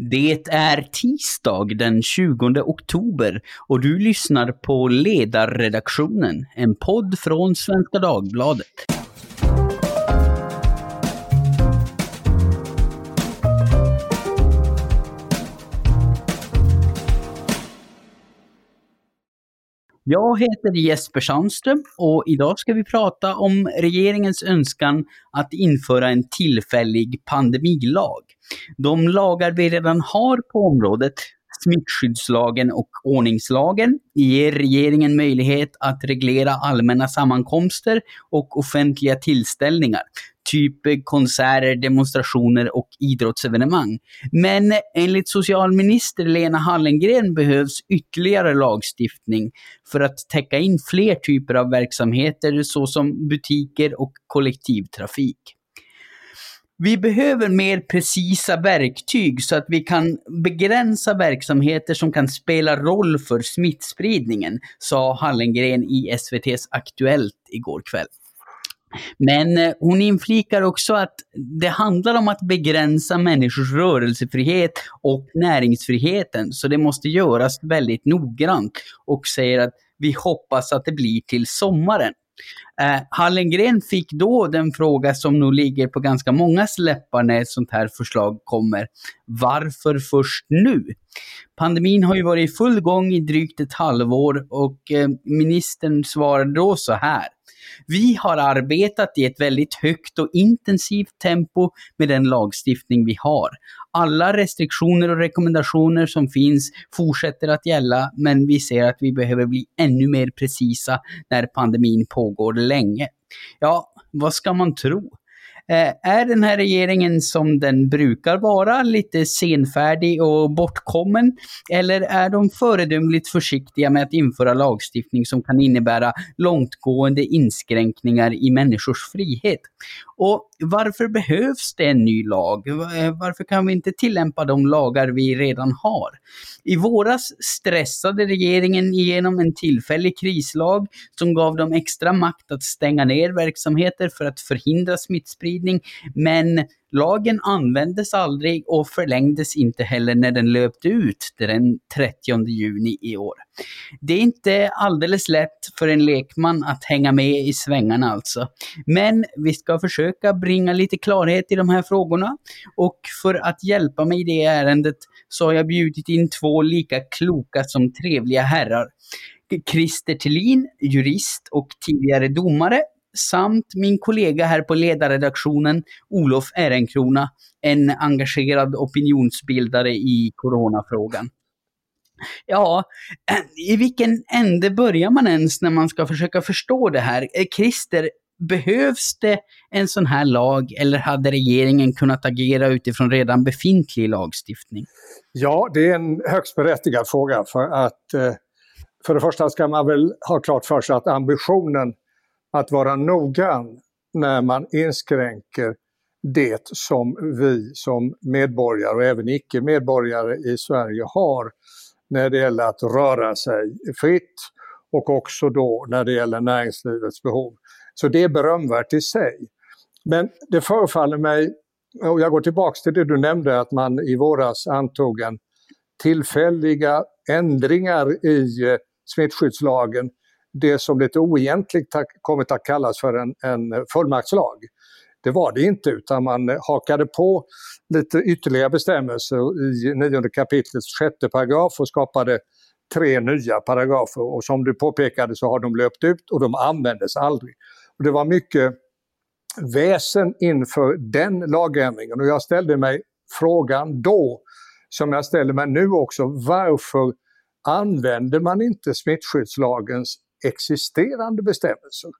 Det är tisdag den 20 oktober och du lyssnar på Ledarredaktionen, en podd från Svenska Dagbladet. Jag heter Jesper Sandström och idag ska vi prata om regeringens önskan att införa en tillfällig pandemilag. De lagar vi redan har på området, smittskyddslagen och ordningslagen, ger regeringen möjlighet att reglera allmänna sammankomster och offentliga tillställningar, typ konserter, demonstrationer och idrottsevenemang. Men enligt socialminister Lena Hallengren behövs ytterligare lagstiftning för att täcka in fler typer av verksamheter såsom butiker och kollektivtrafik. Vi behöver mer precisa verktyg så att vi kan begränsa verksamheter som kan spela roll för smittspridningen, sa Hallengren i SVTs Aktuellt igår kväll. Men eh, hon inflikar också att det handlar om att begränsa människors rörelsefrihet och näringsfriheten, så det måste göras väldigt noggrant och säger att vi hoppas att det blir till sommaren. Eh, Hallengren fick då den fråga som nog ligger på ganska många läppar när ett sånt här förslag kommer. Varför först nu? Pandemin har ju varit i full gång i drygt ett halvår och eh, ministern svarade då så här. Vi har arbetat i ett väldigt högt och intensivt tempo med den lagstiftning vi har. Alla restriktioner och rekommendationer som finns fortsätter att gälla, men vi ser att vi behöver bli ännu mer precisa när pandemin pågår länge. Ja, vad ska man tro? Eh, är den här regeringen som den brukar vara, lite senfärdig och bortkommen? Eller är de föredömligt försiktiga med att införa lagstiftning som kan innebära långtgående inskränkningar i människors frihet? Och varför behövs det en ny lag? Eh, varför kan vi inte tillämpa de lagar vi redan har? I våras stressade regeringen igenom en tillfällig krislag som gav dem extra makt att stänga ner verksamheter för att förhindra smittspridning. Men Lagen användes aldrig och förlängdes inte heller när den löpte ut den 30 juni i år. Det är inte alldeles lätt för en lekman att hänga med i svängarna alltså. Men vi ska försöka bringa lite klarhet i de här frågorna. Och för att hjälpa mig i det ärendet så har jag bjudit in två lika kloka som trevliga herrar. Christer Tillin, jurist och tidigare domare samt min kollega här på ledarredaktionen, Olof Ehrenkrona, en engagerad opinionsbildare i coronafrågan. Ja, i vilken ände börjar man ens när man ska försöka förstå det här? Eh, Christer, behövs det en sån här lag eller hade regeringen kunnat agera utifrån redan befintlig lagstiftning? Ja, det är en högst berättigad fråga för att eh, för det första ska man väl ha klart för sig att ambitionen att vara noggrann när man inskränker det som vi som medborgare och även icke-medborgare i Sverige har när det gäller att röra sig fritt och också då när det gäller näringslivets behov. Så det är berömvärt i sig. Men det förefaller mig, och jag går tillbaks till det du nämnde, att man i våras antog en tillfälliga ändringar i eh, smittskyddslagen det som lite oegentligt kommit att kallas för en, en fullmaktslag. Det var det inte utan man hakade på lite ytterligare bestämmelser i 9 kapitlets sjätte paragraf och skapade tre nya paragrafer och som du påpekade så har de löpt ut och de användes aldrig. Och det var mycket väsen inför den lagändringen och jag ställde mig frågan då, som jag ställer mig nu också, varför använder man inte smittskyddslagens existerande bestämmelser.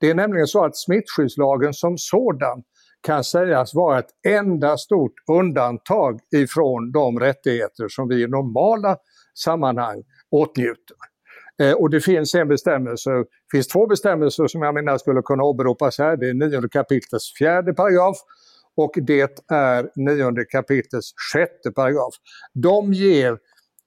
Det är nämligen så att smittskyddslagen som sådan kan sägas vara ett enda stort undantag ifrån de rättigheter som vi i normala sammanhang åtnjuter. Eh, och det finns en bestämmelse, det finns två bestämmelser som jag menar skulle kunna åberopas här. Det är 9 kapitlets fjärde paragraf och det är 9 kapitlets sjätte paragraf. De ger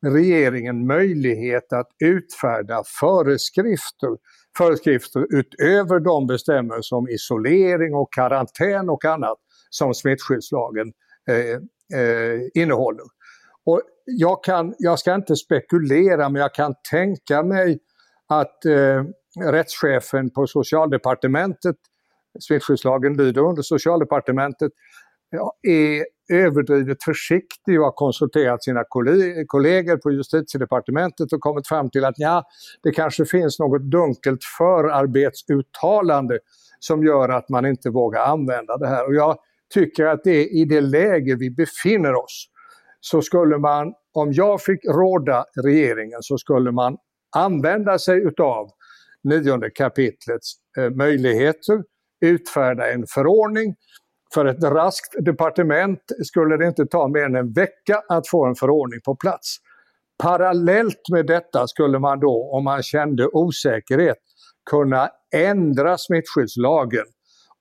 regeringen möjlighet att utfärda föreskrifter, föreskrifter utöver de bestämmelser om isolering och karantän och annat som smittskyddslagen eh, eh, innehåller. Och jag, kan, jag ska inte spekulera, men jag kan tänka mig att eh, rättschefen på socialdepartementet, smittskyddslagen lyder under socialdepartementet, är överdrivet försiktig och har konsulterat sina kollegor på justitiedepartementet och kommit fram till att ja, det kanske finns något dunkelt förarbetsuttalande som gör att man inte vågar använda det här. Och jag tycker att det är i det läge vi befinner oss så skulle man, om jag fick råda regeringen, så skulle man använda sig utav nionde kapitlets eh, möjligheter, utfärda en förordning. För ett raskt departement skulle det inte ta mer än en vecka att få en förordning på plats. Parallellt med detta skulle man då, om man kände osäkerhet, kunna ändra smittskyddslagen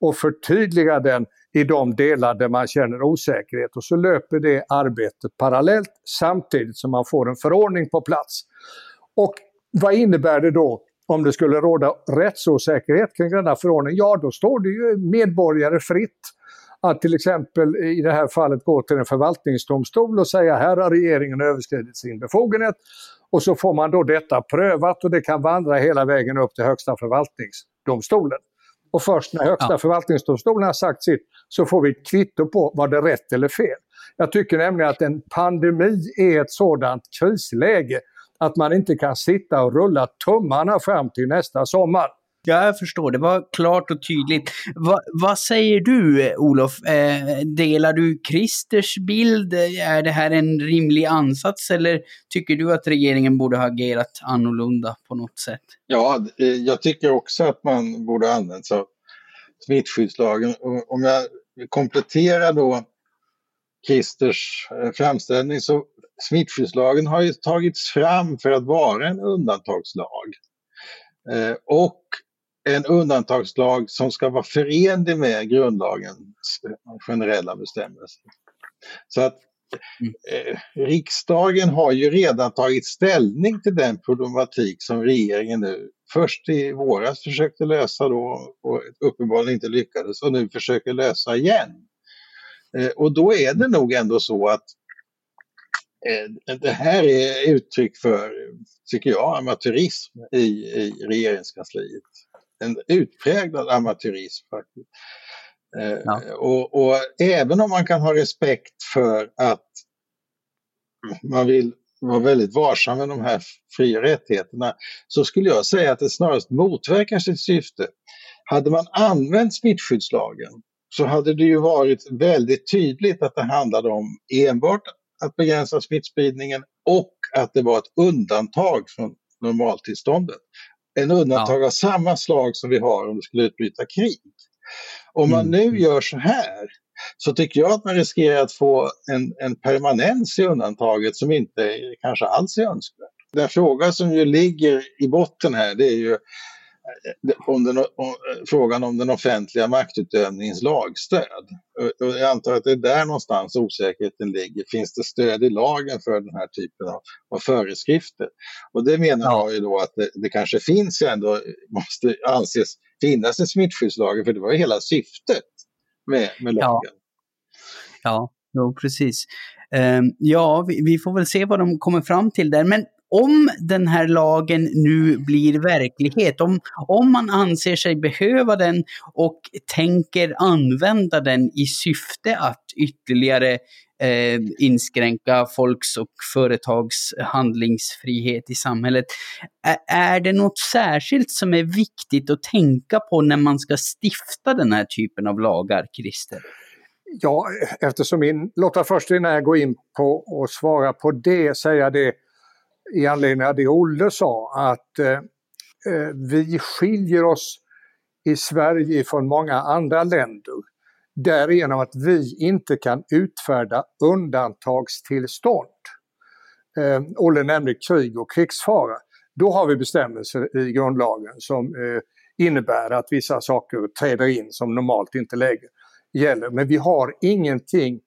och förtydliga den i de delar där man känner osäkerhet och så löper det arbetet parallellt samtidigt som man får en förordning på plats. Och vad innebär det då om det skulle råda rättsosäkerhet kring denna förordning? Ja, då står det ju medborgare fritt att till exempel i det här fallet gå till en förvaltningsdomstol och säga här har regeringen överskridit sin befogenhet. Och så får man då detta prövat och det kan vandra hela vägen upp till Högsta förvaltningsdomstolen. Och först när Högsta ja. förvaltningsdomstolen har sagt sitt så får vi ett kvitto på var det rätt eller fel. Jag tycker nämligen att en pandemi är ett sådant krisläge att man inte kan sitta och rulla tummarna fram till nästa sommar. Ja, jag förstår. Det var klart och tydligt. Va, vad säger du, Olof? Eh, delar du Christers bild? Är det här en rimlig ansats eller tycker du att regeringen borde ha agerat annorlunda på något sätt? Ja, eh, jag tycker också att man borde ha använt sig av smittskyddslagen. Om jag kompletterar då Christers eh, framställning så smittskyddslagen har ju tagits fram för att vara en undantagslag. Eh, och en undantagslag som ska vara förenlig med grundlagens generella bestämmelser. Så att mm. eh, riksdagen har ju redan tagit ställning till den problematik som regeringen nu först i våras försökte lösa då och uppenbarligen inte lyckades och nu försöker lösa igen. Eh, och då är det nog ändå så att eh, det här är uttryck för, tycker jag, amatörism i, i regeringskansliet en utpräglad amatörism. faktiskt. Eh, ja. Och, och, även om man kan ha respekt för att man vill vara väldigt varsam med de här fria rättigheterna så skulle jag säga att det snarast motverkar sitt syfte. Hade man använt smittskyddslagen så hade det ju varit väldigt tydligt att det handlade om enbart att begränsa smittspridningen och att det var ett undantag från normaltillståndet en undantag ja. av samma slag som vi har om det skulle utbryta krig. Om man mm. nu gör så här så tycker jag att man riskerar att få en, en permanens i undantaget som inte kanske alls är önskvärt. Den fråga som ju ligger i botten här det är ju om den, om, frågan om den offentliga maktutövningens lagstöd. Jag antar att det är där någonstans osäkerheten ligger. Finns det stöd i lagen för den här typen av, av föreskrifter? Och det menar ja. jag ju då att det, det, kanske finns ändå, måste anses finnas i smittskyddslagen, för det var ju hela syftet med, med lagen. Ja, ja jo, precis. Um, ja, vi, vi, får väl se vad de kommer fram till där. Men om den här lagen nu blir verklighet, om, om man anser sig behöva den och tänker använda den i syfte att ytterligare eh, inskränka folks och företags handlingsfrihet i samhället. Är det något särskilt som är viktigt att tänka på när man ska stifta den här typen av lagar, Christer? Ja, eftersom min, mig först innan jag går in på och svara på det säga det i anledning av det Olle sa, att eh, eh vi skiljer oss i Sverige från många andra länder därigenom att vi inte kan utfärda undantagstillstånd. Eh, Olle nämnde krig och krigsfara. Då har vi bestämmelser i grundlagen som eh, innebär att vissa saker träder in som normalt inte längre gäller. Men vi har ingenting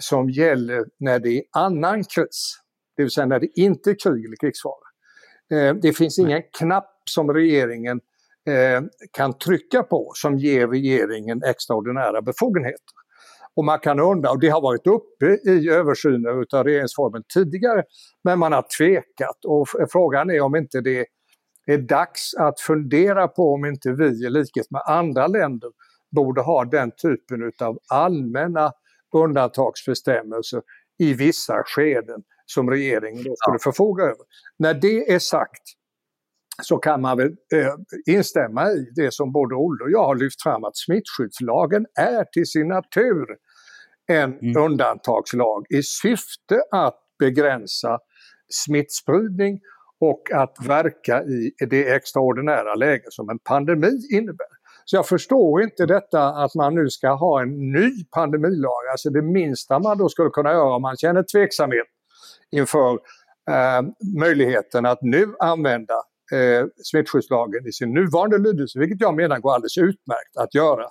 som gäller när det är annan kris det vill säga när det inte är krig eller krigsfara. Eh, det finns ingen knapp som regeringen eh, kan trycka på som ger regeringen extraordinära befogenheter. Och man kan undra, och det har varit uppe i översynen av regeringsformen tidigare, men man har tvekat. Och frågan är om inte det är dags att fundera på om inte vi i likhet med andra länder borde ha den typen av allmänna undantagsbestämmelser i vissa skeden som regeringen då skulle ja. förfoga över. När det är sagt så kan man väl eh, instämma i det som både Olle och jag har lyft fram att smittskyddslagen är till sin natur en mm. undantagslag i syfte att begränsa smittspridning och att verka i det extraordinära läge som en pandemi innebär. Så jag förstår inte detta att man nu ska ha en ny pandemilag. Alltså det minsta man då skulle kunna göra om man känner tveksamhet inför eh, möjligheten att nu använda eh, smittskyddslagen i sin nuvarande lydelse, vilket jag menar går alldeles utmärkt att göra,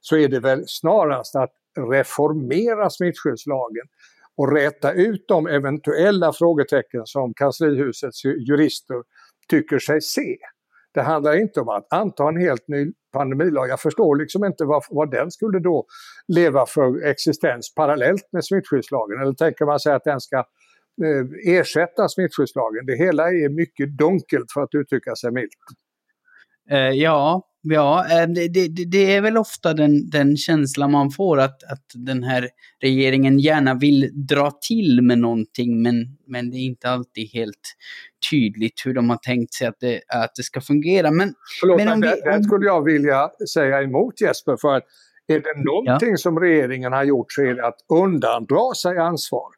så är det väl snarast att reformera smittskyddslagen och räta ut de eventuella frågetecken som kanslihusets jurister tycker sig se. Det handlar inte om att anta en helt ny pandemilag. Jag förstår liksom inte vad, vad den skulle då leva för existens parallellt med smittskyddslagen. Eller tänker man sig att den ska eh, ersätta smittskyddslagen? Det hela är mycket dunkelt för att uttrycka sig milt. Eh, ja, Ja, eh, det, det, det, är väl ofta den, den känslan man får att, att den här regeringen gärna vill dra till med någonting men, men det är inte alltid helt tydligt hur de har tänkt sig att det, att det ska fungera. Men, Förlåt, men om vi, om... där skulle jag vilja säga emot Jesper för att är det någonting ja. som regeringen har gjort så är det att undandra sig ansvar.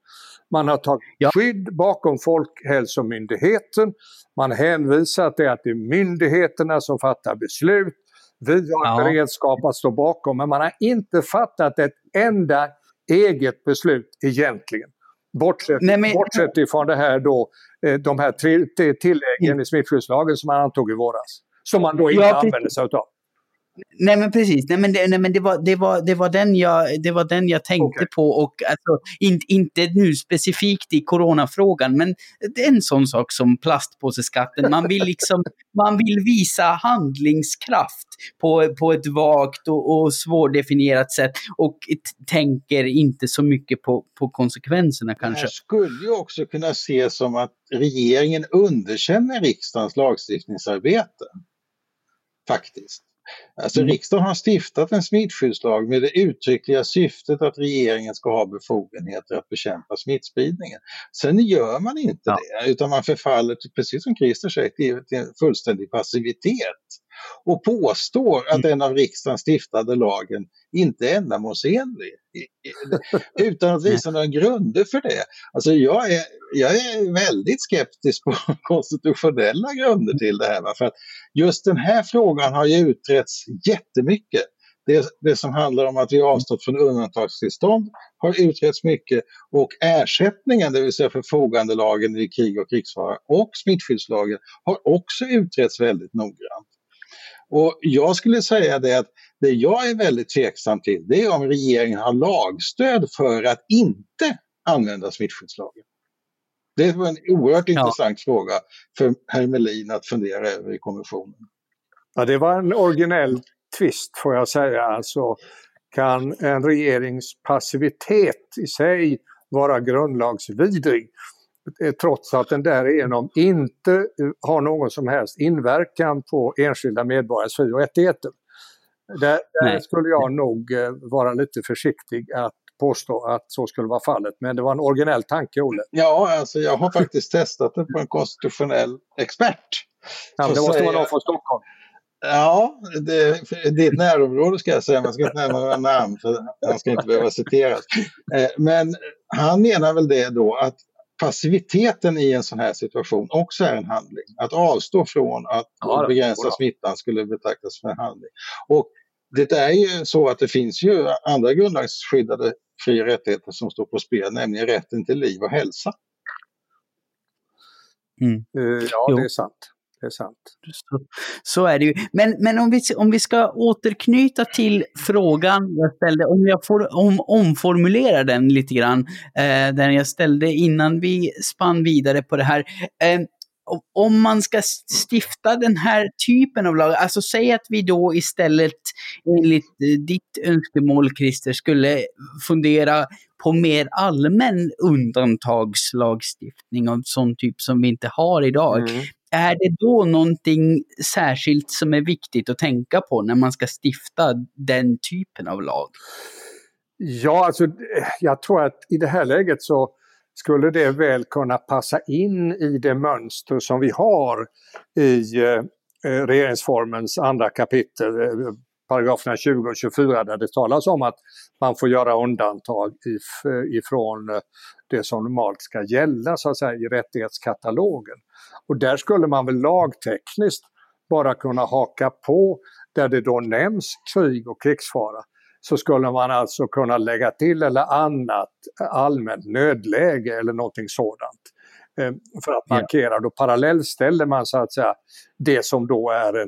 Man har tagit ja. skydd bakom Folkhälsomyndigheten. Man hänvisar till att det är myndigheterna som fattar beslut. Vi har ja. beredskap att stå bakom, men man har inte fattat ett enda eget beslut egentligen. Bortsett, Nej, men... bortsett ifrån det här då, eh, de här tilläggen mm. i smittskyddslagen som man antog i våras. Som man då inte ja, använde sig av. Nej men precis, nej men, det, nej, men det, var, det, var, det, var den jag, det var den jag tänkte okay. på och alltså, in, inte nu specifikt i coronafrågan men det är en sån sak som plastpåseskatten. Man vill liksom, man vill visa handlingskraft på, på ett vagt och, och svårdefinierat sätt och tänker inte så mycket på, på konsekvenserna kanske. Det skulle ju också kunna ses som att regeringen underkänner riksdagens lagstiftningsarbete. Faktiskt. Alltså mm. riksdagen har stiftat en smittskyddslag med det uttryckliga syftet att regeringen ska ha befogenheter att bekämpa smittspridningen. Sen gör man inte ja. det, utan man förfaller, till, precis som Christer säger, till, till fullständig passivitet och påstår att den mm. av riksdagen stiftade lagen inte är ändamålsenlig utan att visa några grunder för det. Alltså jag är, jag är väldigt skeptisk på konstitutionella grunder till det här. För att just den här frågan har ju utretts jättemycket. Det, det som handlar om att vi avstått från undantagstillstånd har utretts mycket och ersättningen, det vill säga förfogandelagen vid krig och krigsfara och smittskyddslagen har också utretts väldigt noggrant. Och jag skulle säga det att det jag är väldigt tveksam till det är om regeringen har lagstöd för att inte använda smittskyddslagen. Det var en oerhört ja. intressant fråga för herr Melin att fundera över i kommissionen. Ja, det var en originell twist får jag säga. Alltså, kan en regerings passivitet i sig vara grundlagsvidrig? Eh, trots att den därigenom inte eh, har någon som helst inverkan på enskilda medborgares fri och rättigheter. Där, där skulle jag nog eh, vara lite försiktig att påstå att så skulle vara fallet. Men det var en originell tanke, Olle. Ja, alltså jag har faktiskt testat det på en konstitutionell expert. Ja, det måste vara någon från Stockholm. Ja, det, det är ett närområde ska jag säga, man ska inte nämna några namn för han ska inte behöva citeras. Men han menar väl det då att passiviteten i en sån här situation också är en handling. Att avstå från att ja, begränsa smittan skulle betraktas som en handling. Och det är ju så att det finns ju andra grundlagsskyddade fri och rättigheter som står på spel, nämligen rätten till liv och hälsa. Mm. Uh, ja, jo. det är sant det är sant. Så, så, är det ju. Men, men om, vi, om vi ska återknyta till frågan jag ställde, om jag får om, omformulera den lite grann, eh, den jag ställde innan vi spann vidare på det här. Eh, om man ska stifta den här typen av lag, alltså säg att vi då istället enligt eh, ditt önskemål Christer skulle fundera på mer allmän undantagslagstiftning av sån typ som vi inte har idag. Mm. Är det då någonting särskilt som är viktigt att tänka på när man ska stifta den typen av lag? Ja, alltså jag tror att i det här läget så skulle det väl kunna passa in i det mönster som vi har i eh, regeringsformens andra kapitel, eh, paragraferna 20 och 24 där det talas om att man får göra undantag if, ifrån eh, det som normalt ska gälla så att säga i rättighetskatalogen. Och där skulle man väl lagtekniskt bara kunna haka på där det då nämns krig och krigsfara så skulle man alltså kunna lägga till eller annat allmänt nödläge eller någonting sådant. Eh, för att markera, då parallellställer man så att säga det som då är en, eh,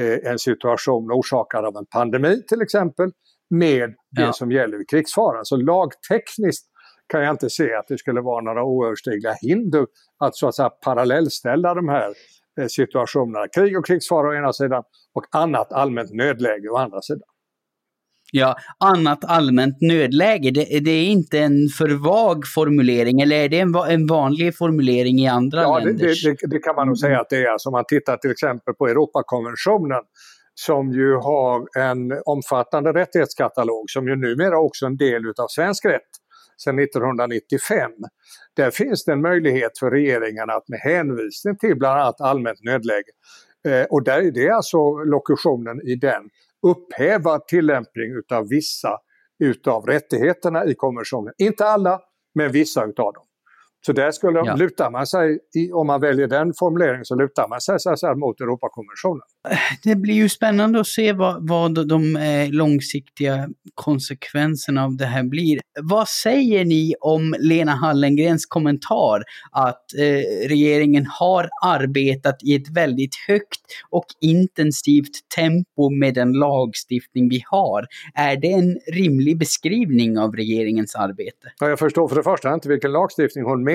en situation orsakad av en pandemi till exempel med det ja. som gäller vid krigsfara. Så lagtekniskt kan jag inte se att det skulle vara några oöverstigliga hinder att så att säga parallellställa de här eh, situationerna. Krig och krigsfara å ena sidan och annat allmänt nödläge å andra sidan. Ja, annat allmänt nödläge, det, det, är inte en för vag formulering eller är det en, en vanlig formulering i andra ja, länders? Det, det, det, kan man nog säga att det är. Alltså, om man tittar till exempel på Europakonventionen som ju har en omfattande rättighetskatalog som ju numera också är en del utav svensk rätt sedan 1995. Där finns det en möjlighet för regeringen att med hänvisning till bland annat allmänt nödläge eh, och där är det alltså lokutionen i den upphäva tillämpning utav vissa utav rättigheterna i konventionen. Inte alla, men vissa utav dem. Så där skulle, ja. lutar man sig, om man väljer den formuleringen, så lutar man sig så här, mot Europakonventionen. Det blir ju spännande att se vad, vad de eh, långsiktiga konsekvenserna av det här blir. Vad säger ni om Lena Hallengrens kommentar att eh, regeringen har arbetat i ett väldigt högt och intensivt tempo med den lagstiftning vi har? Är det en rimlig beskrivning av regeringens arbete? Ja, jag förstår för det första inte vilken lagstiftning hon menar.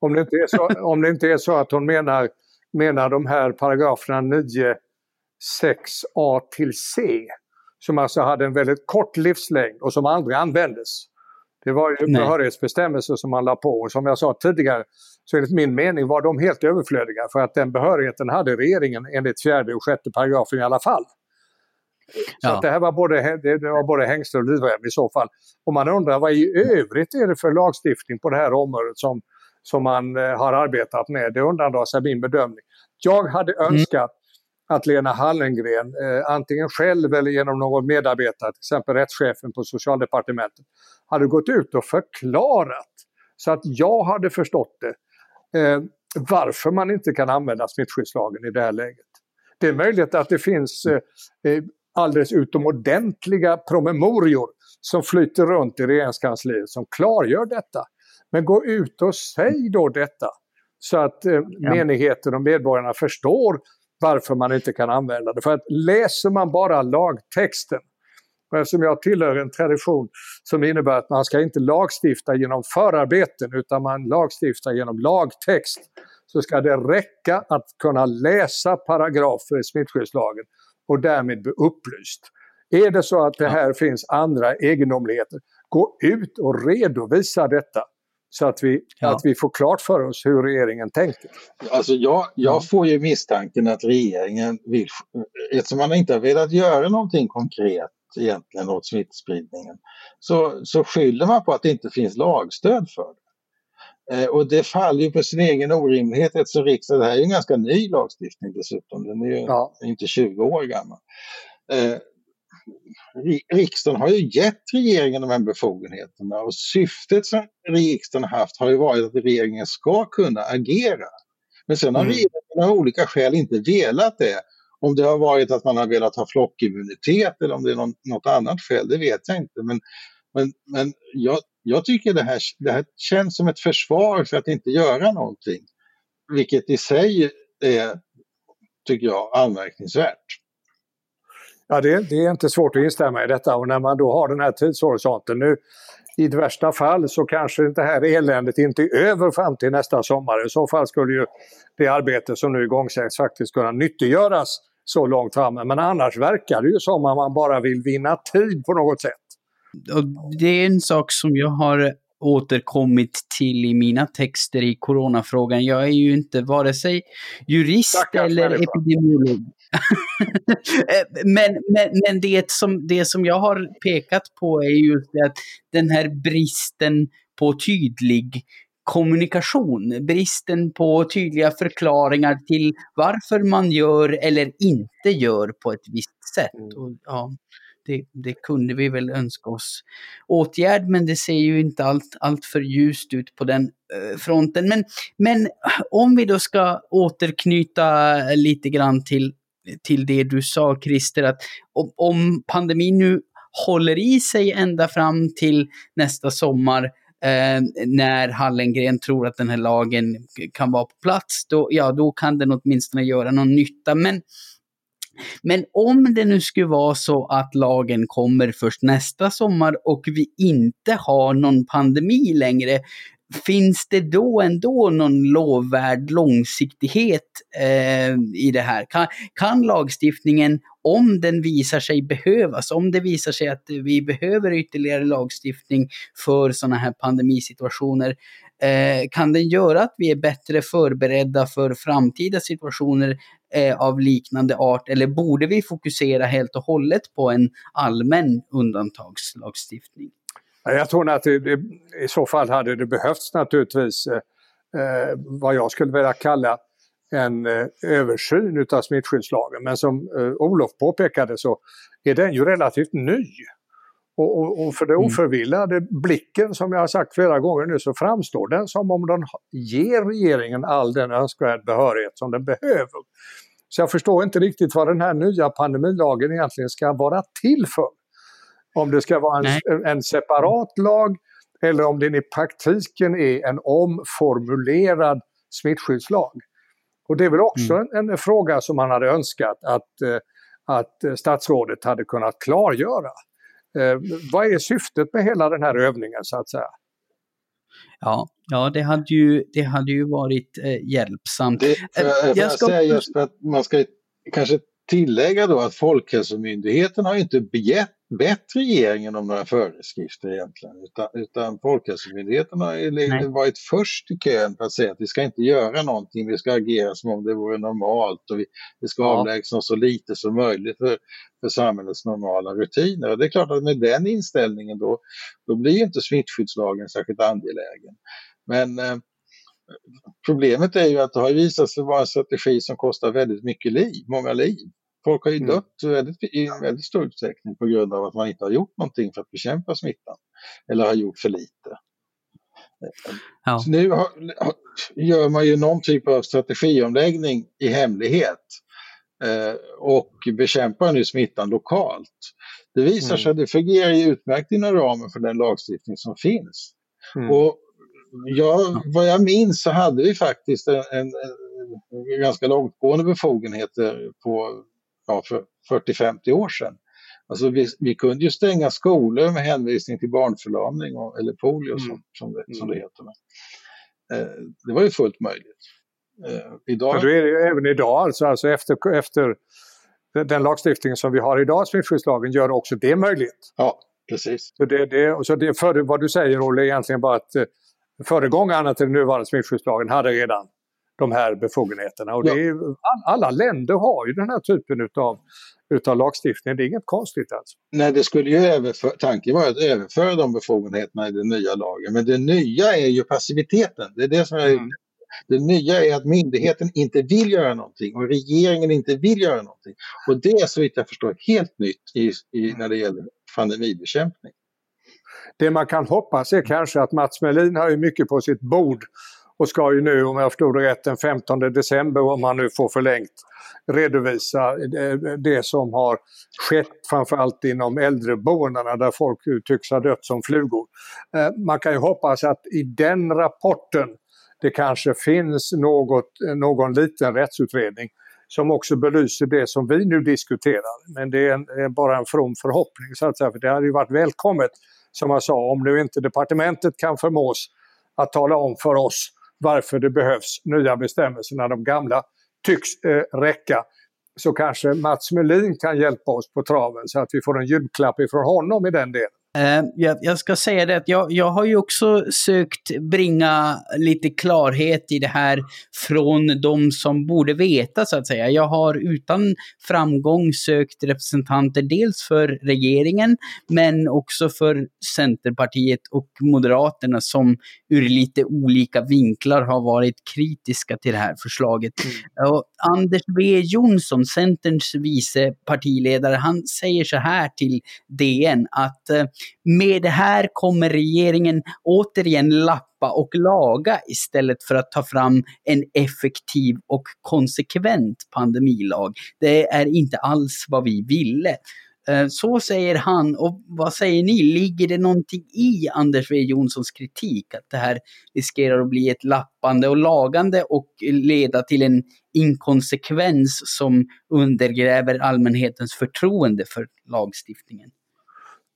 Om det inte är så, om det inte är så att hon menar, menar de här paragraferna 9, 6a till c, som alltså hade en väldigt kort livslängd och som aldrig användes. Det var ju behörighetsbestämmelser som man la på och som jag sa tidigare så enligt min mening var de helt överflödiga för att den behörigheten hade regeringen enligt fjärde och sjätte paragrafen i alla fall. Så ja. det här var både, det var både hängsle och livrem i så fall. Och man undrar vad i övrigt är det för lagstiftning på det här området som, som man eh, har arbetat med. Det undandrar sig min bedömning. Jag hade mm. önskat att Lena Hallengren, eh, antingen själv eller genom någon medarbetare, till exempel rättschefen på socialdepartementet, hade gått ut och förklarat så att jag hade förstått det, eh, varför man inte kan använda smittskyddslagen i det här läget. Det är möjligt att det finns eh, eh alldeles utomordentliga promemorior som flyter runt i regeringskansliet som klargör detta. Men gå ut och säg då detta så att eh, ja. menigheten och medborgarna förstår varför man inte kan använda det. För att läser man bara lagtexten, och eftersom jag tillhör en tradition som innebär att man ska inte lagstifta genom förarbeten utan man lagstiftar genom lagtext, så ska det räcka att kunna läsa paragrafer i smittskyddslagen och därmed bli upplyst. Är det så att det här ja. finns andra egendomligheter, gå ut och redovisa detta så att vi, ja. att vi får klart för oss hur regeringen tänker. Alltså jag, jag får ju misstanken att regeringen vill, eftersom man inte har velat göra någonting konkret egentligen åt smittspridningen, så, så skyller man på att det inte finns lagstöd för det. Eh, och det faller ju på sin egen orimlighet eftersom riksdagen, det här är en ganska ny lagstiftning dessutom, den är ju ja. inte 20 år gammal. Eh, riksdagen har ju gett regeringen de här befogenheterna och syftet som riksdagen haft har ju varit att regeringen ska kunna agera. Men sen har mm. regeringen av olika skäl inte velat det. Om det har varit att man har velat ha flockimmunitet eller om det är någon, något annat skäl, det vet jag inte. Men, men, men jag, jag tycker det här, det här känns som ett försvar för att inte göra någonting. Vilket i sig är, tycker jag, anmärkningsvärt. Ja, det, det, är inte svårt att instämma i detta och när man då har den här tidshorisonten. Nu, i det värsta fall så kanske det här eländet inte är över fram till nästa sommar. I så fall skulle ju det arbete som nu igångsätts faktiskt kunna nyttiggöras så långt fram. Men annars verkar det ju som att man bara vill vinna tid på något sätt. Det är en sak som jag har återkommit till i mina texter i coronafrågan. Jag är ju inte vare sig jurist Stackars eller människa. epidemiolog. Eh, men men, men det, som, det som jag har pekat på är just att den här bristen på tydlig kommunikation, bristen på tydliga förklaringar till varför man gör eller inte gör på ett visst sätt. Mm. Och, ja, det, det, kunde vi väl önska oss åtgärd, men det ser ju inte allt, allt för ljust ut på den eh, fronten. Men, men eh, om vi då ska återknyta eh, lite grann till, till det du sa Christer, att om, om pandemin nu håller i sig ända fram till nästa sommar, eh, när Hallengren tror att den här lagen kan vara på plats, då, ja, då kan den åtminstone göra någon nytta. Men men om det nu skulle vara så att lagen kommer först nästa sommar och vi inte har någon pandemi längre, finns det då ändå någon lovvärd långsiktighet eh, i det här? Kan, kan lagstiftningen, om den visar sig behövas, om det visar sig att vi behöver ytterligare lagstiftning för sådana här pandemisituationer, eh, kan den göra att vi är bättre förberedda för framtida situationer eh, av liknande art? Eller borde vi fokusera helt och hållet på en allmän undantagslagstiftning? Jag tror att det, det, i så fall hade det behövts naturligtvis eh, eh, vad jag skulle vilja kalla en eh, översyn utav smittskyddslagen. Men som eh, Olof påpekade så är den ju relativt ny. Och, och, och för den mm. oförvillade blicken, som jag har sagt flera gånger nu, så framstår den som om den ger regeringen all den önskvärd behörighet som den behöver. Så jag förstår inte riktigt vad den här nya pandemilagen egentligen ska vara till för. Om det ska vara en, en separat lag eller om den i praktiken är en omformulerad smittskyddslag. Och det är väl också mm. en, en, fråga som man hade önskat att, eh, att statsrådet hade kunnat klargöra. Eh, vad är syftet med hela den här övningen så att säga? Ja, ja det, hade ju, det hade ju varit eh, hjälpsamt. Det, för, jag, jag ska... säga just att man ska kanske tillägga då att Folkhälsomyndigheten har inte begärt bett regeringen om några föreskrifter egentligen. Utan, utan Folkhälsomyndigheten har varit först i kön för att säga att vi ska inte göra någonting, vi ska agera som om det vore normalt och vi, vi ska ja. avlägsna oss så lite som möjligt för, för samhällets normala rutiner. Och det är klart att med den inställningen då, då blir inte smittskyddslagen särskilt angelägen. Men eh, problemet är ju att det har visat sig vara en strategi som kostar väldigt mycket liv, många liv. Folk har ju mm. dött väldigt, i väldigt stor utsträckning på grund av att man inte har gjort någonting för att bekämpa smittan. Eller har gjort för lite. Ja. Så nu har, gör man ju någon typ av strategiomläggning i hemlighet eh, och bekämpar nu smittan lokalt. Det visar mm. sig att det fungerar utmärkt inom ramen för den lagstiftning som finns. Mm. Och jag, vad jag minns så hade vi faktiskt en, en, en ganska långtgående befogenheter på ja, för 40-50 år sedan. Alltså vi, vi, kunde ju stänga skolor med hänvisning till barnförlamning och, eller polio mm. som, som, det, som det mm. heter. Eh, det var ju fullt möjligt. Eh, idag... Men är det ju även idag, alltså, alltså efter, efter den lagstiftning som vi har idag, smittskyddslagen, gör också det möjligt. Ja, precis. Så det, det, så det för, vad du säger, Olle, är egentligen bara att eh, föregångarna till den nuvarande smittskyddslagen hade redan de här befogenheterna. Och ja. är, alla länder har ju den här typen utav, utav lagstiftning, det är inget konstigt alltså. Nej, det skulle ju överföra, tanken var att överföra de befogenheterna i den nya lagen, men det nya är ju passiviteten. Det är det som är mm. Det nya är att myndigheten inte vill göra någonting och regeringen inte vill göra någonting. Och det är så vitt jag förstår helt nytt i, i, när det gäller pandemibekämpning. Det man kan hoppas är kanske att Mats Melin har ju mycket på sitt bord och ska ju nu, om jag förstod det rätt, den 15 december, om han nu får förlängt, redovisa eh, det som har skett framförallt inom äldreboendena där folk tycks ha dött som flugor. Eh, man kan ju hoppas att i den rapporten det kanske finns något, någon liten rättsutredning som också belyser det som vi nu diskuterar. Men det är, en, är bara en from förhoppning så att säga, för det hade ju varit välkommet som jag sa, om nu inte departementet kan förmås att tala om för oss varför det behövs nya bestämmelser när de gamla tycks eh, räcka, så kanske Mats Melin kan hjälpa oss på traven så att vi får en julklapp ifrån honom i den delen. Uh, jag, ska säga det att jag, jag har ju också sökt bringa lite klarhet i det här från de som borde veta så att säga. Jag har utan framgång sökt representanter dels för regeringen men också för Centerpartiet och Moderaterna som ur lite olika vinklar har varit kritiska till det här förslaget. Mm. Anders B Jonsson, Centerns vice partiledare, han säger så här till DN att uh, med det här kommer regeringen återigen lappa och laga istället för att ta fram en effektiv och konsekvent pandemilag. Det är inte alls vad vi ville. Eh, så säger han. Och vad säger ni? Ligger det någonting i Anders W Jonssons kritik? Att det här riskerar att bli ett lappande och lagande och leda till en inkonsekvens som undergräver allmänhetens förtroende för lagstiftningen?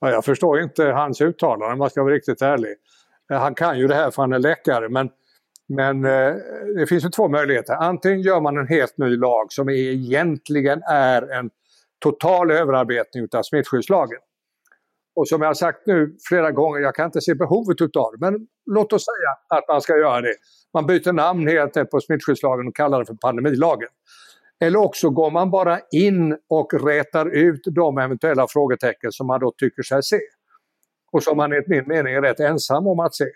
Men jag förstår inte hans uttalande om man ska vara riktigt ärlig. Eh, han kan ju det här för han är läkare men, men eh, det finns ju två möjligheter. Antingen gör man en helt ny lag som egentligen är en total överarbetning av smittskyddslagen. Och som jag har sagt nu flera gånger, jag kan inte se behovet utav det, men låt oss säga att man ska göra det. Man byter namn helt enkelt på smittskyddslagen och kallar det för pandemilagen. Eller också går man bara in och rätar ut de eventuella frågetecken som man då tycker sig se. Och som man enligt min mening är rätt ensam om att se.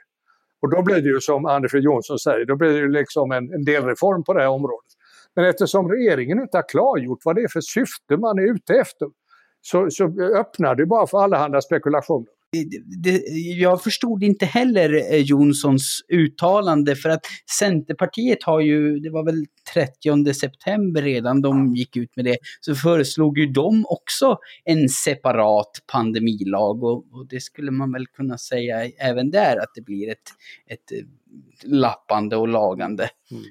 Och då blir det ju som Anders Jonsson säger, då blir det ju liksom en, en delreform på det här området. Men eftersom regeringen inte har klargjort vad det är för syfte man är ute efter så, så öppnar det bara för allehanda spekulationer det, jag förstod inte heller eh, Jonssons uttalande för att Centerpartiet har ju, det var väl 30 september redan de gick ut med det, så föreslog ju de också en separat pandemilag och, och det skulle man väl kunna säga även där att det blir ett, ett lappande och lagande. Mm.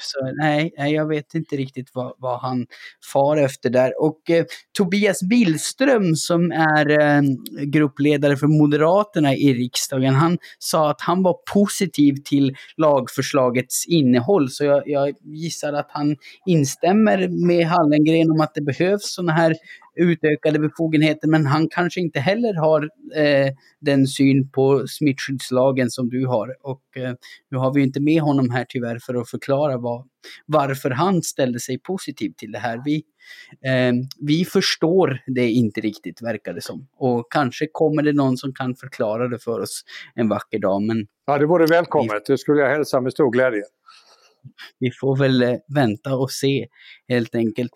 Så nej, jag vet inte riktigt vad, vad han far efter där. Och eh, Tobias Billström som är eh, gruppledare för Moderaterna i riksdagen, han sa att han var positiv till lagförslagets innehåll. Så jag, jag gissar att han instämmer med Hallengren om att det behövs sådana här utökade befogenheter, men han kanske inte heller har eh, den syn på smittskyddslagen som du har. Och eh, nu har vi inte med honom här tyvärr för att förklara vad, varför han ställde sig positiv till det här. Vi, eh, vi förstår det inte riktigt, verkar det som. Och kanske kommer det någon som kan förklara det för oss en vacker dag. Men ja, det vore välkommet. Det skulle jag hälsa med stor glädje. Vi får väl eh, vänta och se helt enkelt.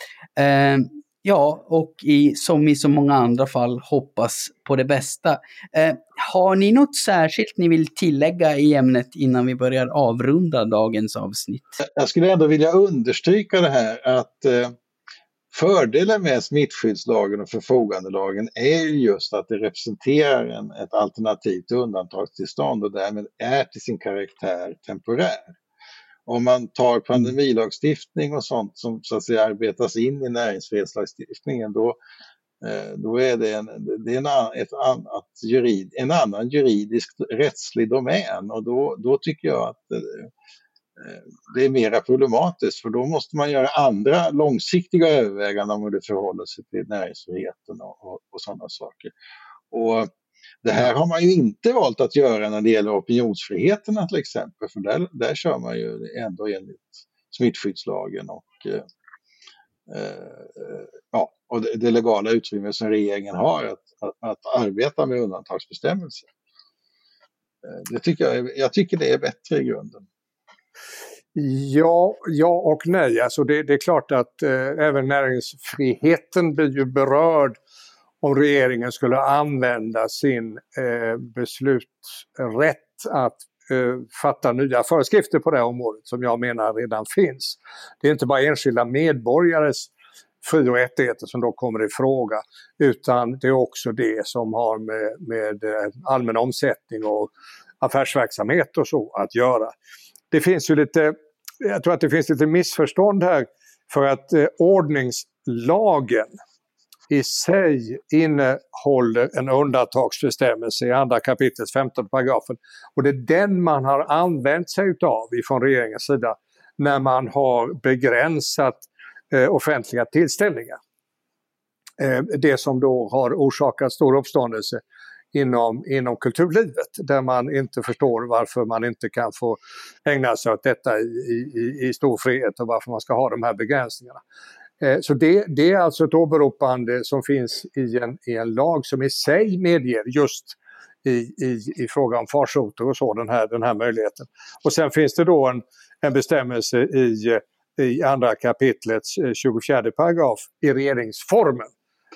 Ja, och i, som i så många andra fall hoppas på det bästa. Eh, har ni något särskilt ni vill tillägga i ämnet innan vi börjar avrunda dagens avsnitt? Jag skulle ändå vilja understryka det här att eh, fördelen med smittskyddslagen och förfogandelagen är just att det representerar en, ett alternativ till undantagstillstånd och därmed är till sin karaktär temporär om man tar pandemilagstiftning och sånt som så att säga arbetas in i näringsfrihetslagstiftningen då, eh, då är det en, det är en, ett annat jurid, en annan juridisk rättslig domän och då, då tycker jag att eh, eh, det är mera problematiskt för då måste man göra andra långsiktiga överväganden om hur det förhåller sig till näringsfriheten och, och, och sådana saker. Och det här har man ju inte valt att göra när det gäller opinionsfriheten till exempel, för där, där kör man ju ändå enligt smittskyddslagen och, eh, eh, ja, och det, det, legala utrymme som regeringen har att, att, att arbeta med undantagsbestämmelser. Eh, det tycker jag, jag tycker det är bättre i grunden. Ja, ja och nej. Alltså det, det är klart att eh, även näringsfriheten blir ju berörd om regeringen skulle använda sin eh, beslutsrätt att eh, fatta nya föreskrifter på det här området som jag menar redan finns. Det är inte bara enskilda medborgares fri och rättigheter som då kommer i fråga utan det är också det som har med, med eh, allmän omsättning och affärsverksamhet och så att göra. Det finns ju lite, jag tror att det finns lite missförstånd här för att eh, ordningslagen i sig innehåller en undantagsbestämmelse i andra kapitlet, 15 paragrafen. Och det är den man har använt sig utav ifrån regeringens sida när man har begränsat eh, offentliga tillställningar. Eh, det som då har orsakat stor uppståndelse inom, inom kulturlivet där man inte förstår varför man inte kan få ägna sig åt detta i, i, i stor frihet och varför man ska ha de här begränsningarna. Eh, så det, det, är alltså ett åberopande som finns i en, i en lag som i sig medger just i, i, i fråga om farsoter och så, den här, den här möjligheten. Och sen finns det då en, en bestämmelse i, i andra kapitlets eh, 24 paragraf i regeringsformen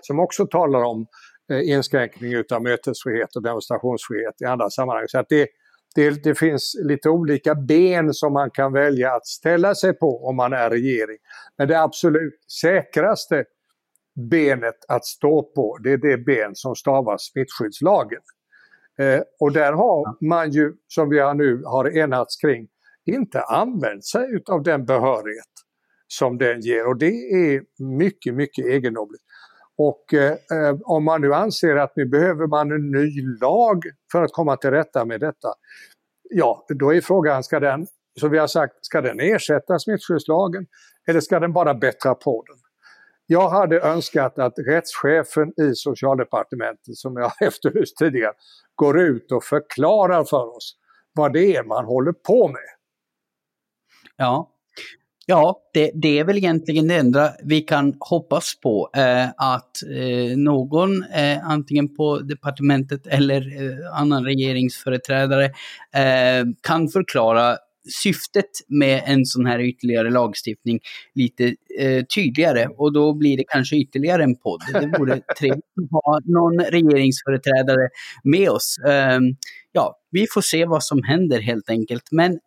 som också talar om eh, inskränkning utav mötesfrihet och demonstrationsfrihet i andra sammanhang. Så att det, det, det, finns lite olika ben som man kan välja att ställa sig på om man är regering. Men det absolut säkraste benet att stå på, det är det ben som stavas smittskyddslagen. Eh, och där har man ju, som vi nu har enats kring, inte använt sig utav den behörighet som den ger. Och det är mycket, mycket egendomligt. Och eh, eh, om man nu anser att nu behöver man en ny lag för att komma till rätta med detta. Ja, då är frågan, ska den, som vi har sagt, ska den ersätta smittskyddslagen eller ska den bara bättra på den? Jag hade önskat att rättschefen i socialdepartementet, som jag efterlyst tidigare, går ut och förklarar för oss vad det är man håller på med. Ja, Ja, det, det, är väl egentligen det enda vi kan hoppas på. Eh, att eh, någon, eh, antingen på departementet eller eh, annan regeringsföreträdare, eh, kan förklara syftet med en sån här ytterligare lagstiftning lite eh, tydligare och då blir det kanske ytterligare en podd. Det vore trevligt att ha någon regeringsföreträdare med oss. Eh, ja, vi får se vad som händer helt enkelt. Men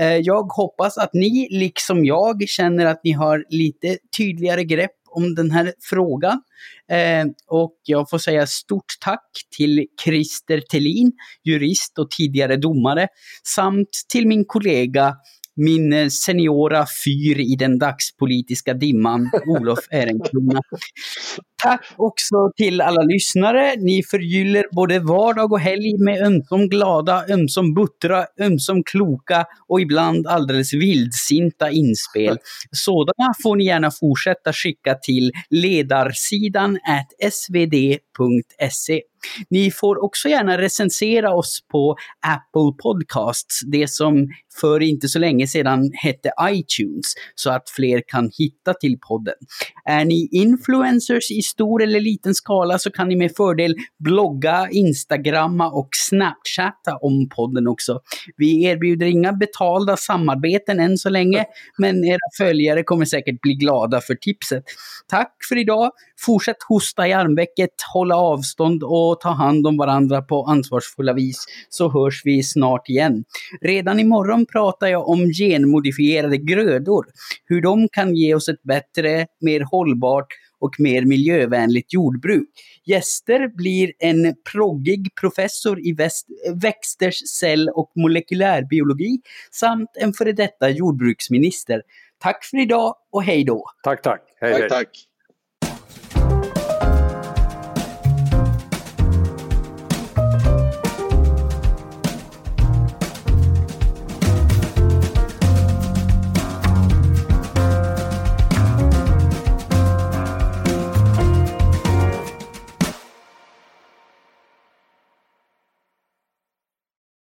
eh, jag hoppas att ni, liksom jag, känner att ni har lite tydligare grepp om den här frågan. Eh, och jag får säga stort tack till Christer Tellin, jurist och tidigare domare, samt till min kollega min eh, seniora fyr i den dagspolitiska dimman, Olof Ehrenkrona. Tack också till alla lyssnare. Ni förgyller både vardag och helg med ömsom glada, ömsom buttra, ömsom kloka och ibland alldeles vildsinta inspel. Sådana får ni gärna fortsätta skicka till ledarsidan svd.se. Ni får också gärna recensera oss på Apple Podcasts, det som för inte så länge sedan hette iTunes, så att fler kan hitta till podden. Är ni influencers i stor eller liten skala så kan ni med fördel blogga, instagramma och snapchatta om podden också. Vi erbjuder inga betalda samarbeten än så länge, men era följare kommer säkert bli glada för tipset. Tack för idag! Fortsätt hosta i armvecket, hålla avstånd och och ta hand om varandra på ansvarsfulla vis, så hörs vi snart igen. Redan imorgon pratar jag om genmodifierade grödor, hur de kan ge oss ett bättre, mer hållbart och mer miljövänligt jordbruk. Gäster blir en proggig professor i väst, växters cell och molekylärbiologi samt en före detta jordbruksminister. Tack för idag och hej då! Tack, tack! Hej, tack, hej. tack.